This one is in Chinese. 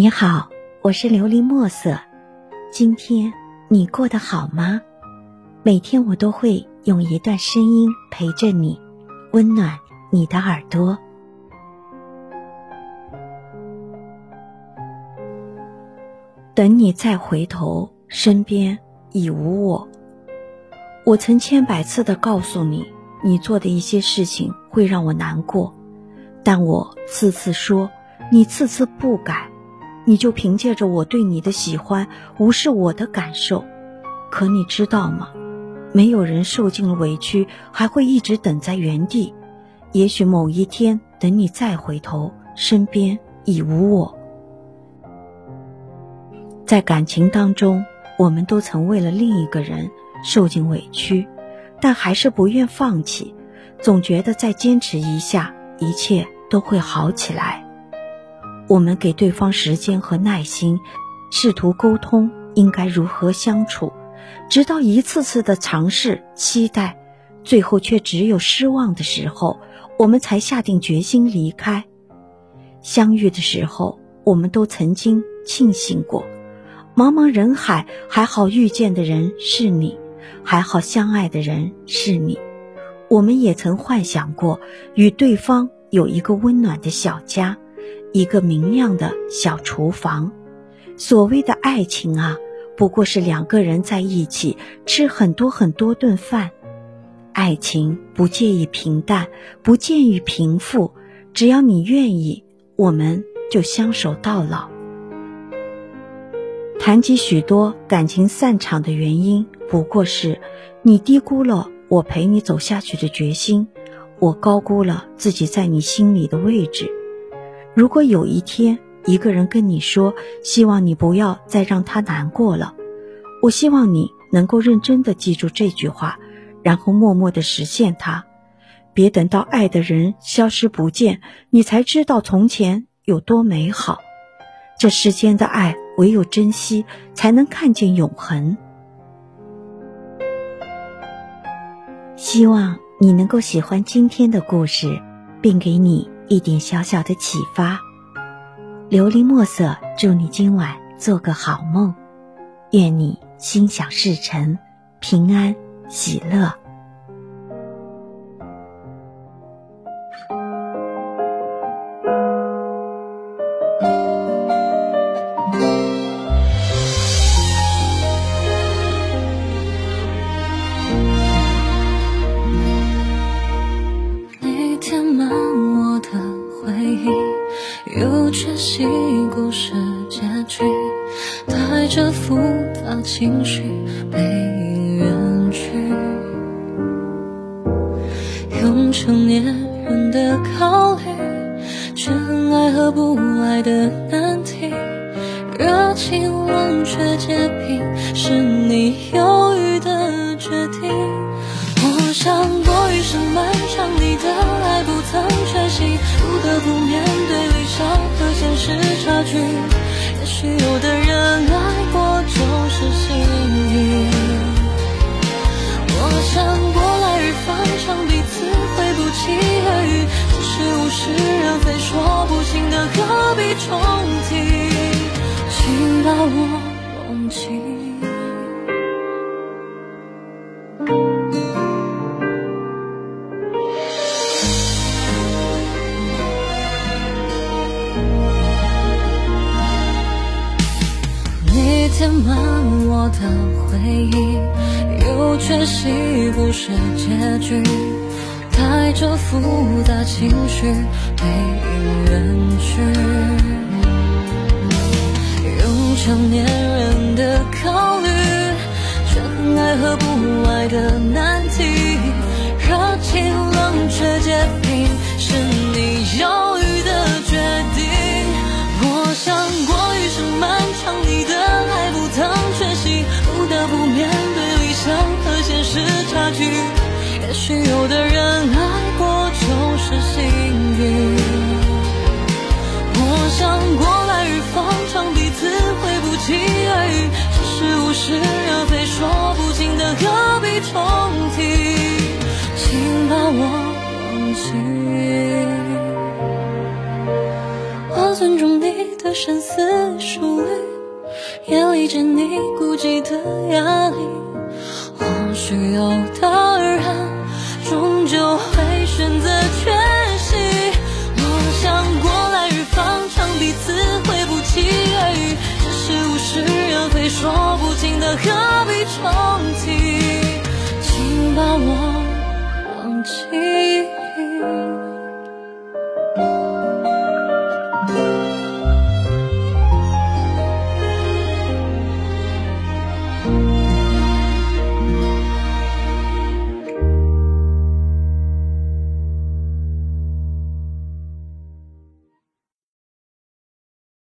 你好，我是琉璃墨色。今天你过得好吗？每天我都会用一段声音陪着你，温暖你的耳朵。等你再回头，身边已无我。我曾千百次的告诉你，你做的一些事情会让我难过，但我次次说，你次次不改。你就凭借着我对你的喜欢，无视我的感受，可你知道吗？没有人受尽了委屈还会一直等在原地。也许某一天，等你再回头，身边已无我。在感情当中，我们都曾为了另一个人受尽委屈，但还是不愿放弃，总觉得再坚持一下，一切都会好起来。我们给对方时间和耐心，试图沟通应该如何相处，直到一次次的尝试、期待，最后却只有失望的时候，我们才下定决心离开。相遇的时候，我们都曾经庆幸过，茫茫人海，还好遇见的人是你，还好相爱的人是你。我们也曾幻想过与对方有一个温暖的小家。一个明亮的小厨房，所谓的爱情啊，不过是两个人在一起吃很多很多顿饭。爱情不介意平淡，不介意平复，只要你愿意，我们就相守到老。谈及许多感情散场的原因，不过是你低估了我陪你走下去的决心，我高估了自己在你心里的位置。如果有一天一个人跟你说，希望你不要再让他难过了，我希望你能够认真的记住这句话，然后默默的实现它，别等到爱的人消失不见，你才知道从前有多美好。这世间的爱，唯有珍惜，才能看见永恒。希望你能够喜欢今天的故事，并给你。一点小小的启发，琉璃墨色，祝你今晚做个好梦，愿你心想事成，平安喜乐。这复杂情绪背影远去，用成年人的考虑，真爱和不爱的难题，热情冷却结冰，是你犹豫的决定。我想过余生漫长，你的爱不曾缺席，不得不面对。和现实差距，许有的人爱过就是幸运。我想过来日方长，彼此会不期而遇，只是物是人非，说不清的何必重填满我的回忆，又缺席故事结局，带着复杂情绪背影远去，用成年人的考虑，真爱和不爱的难深思熟虑，夜里见你孤寂的压力，或许有他。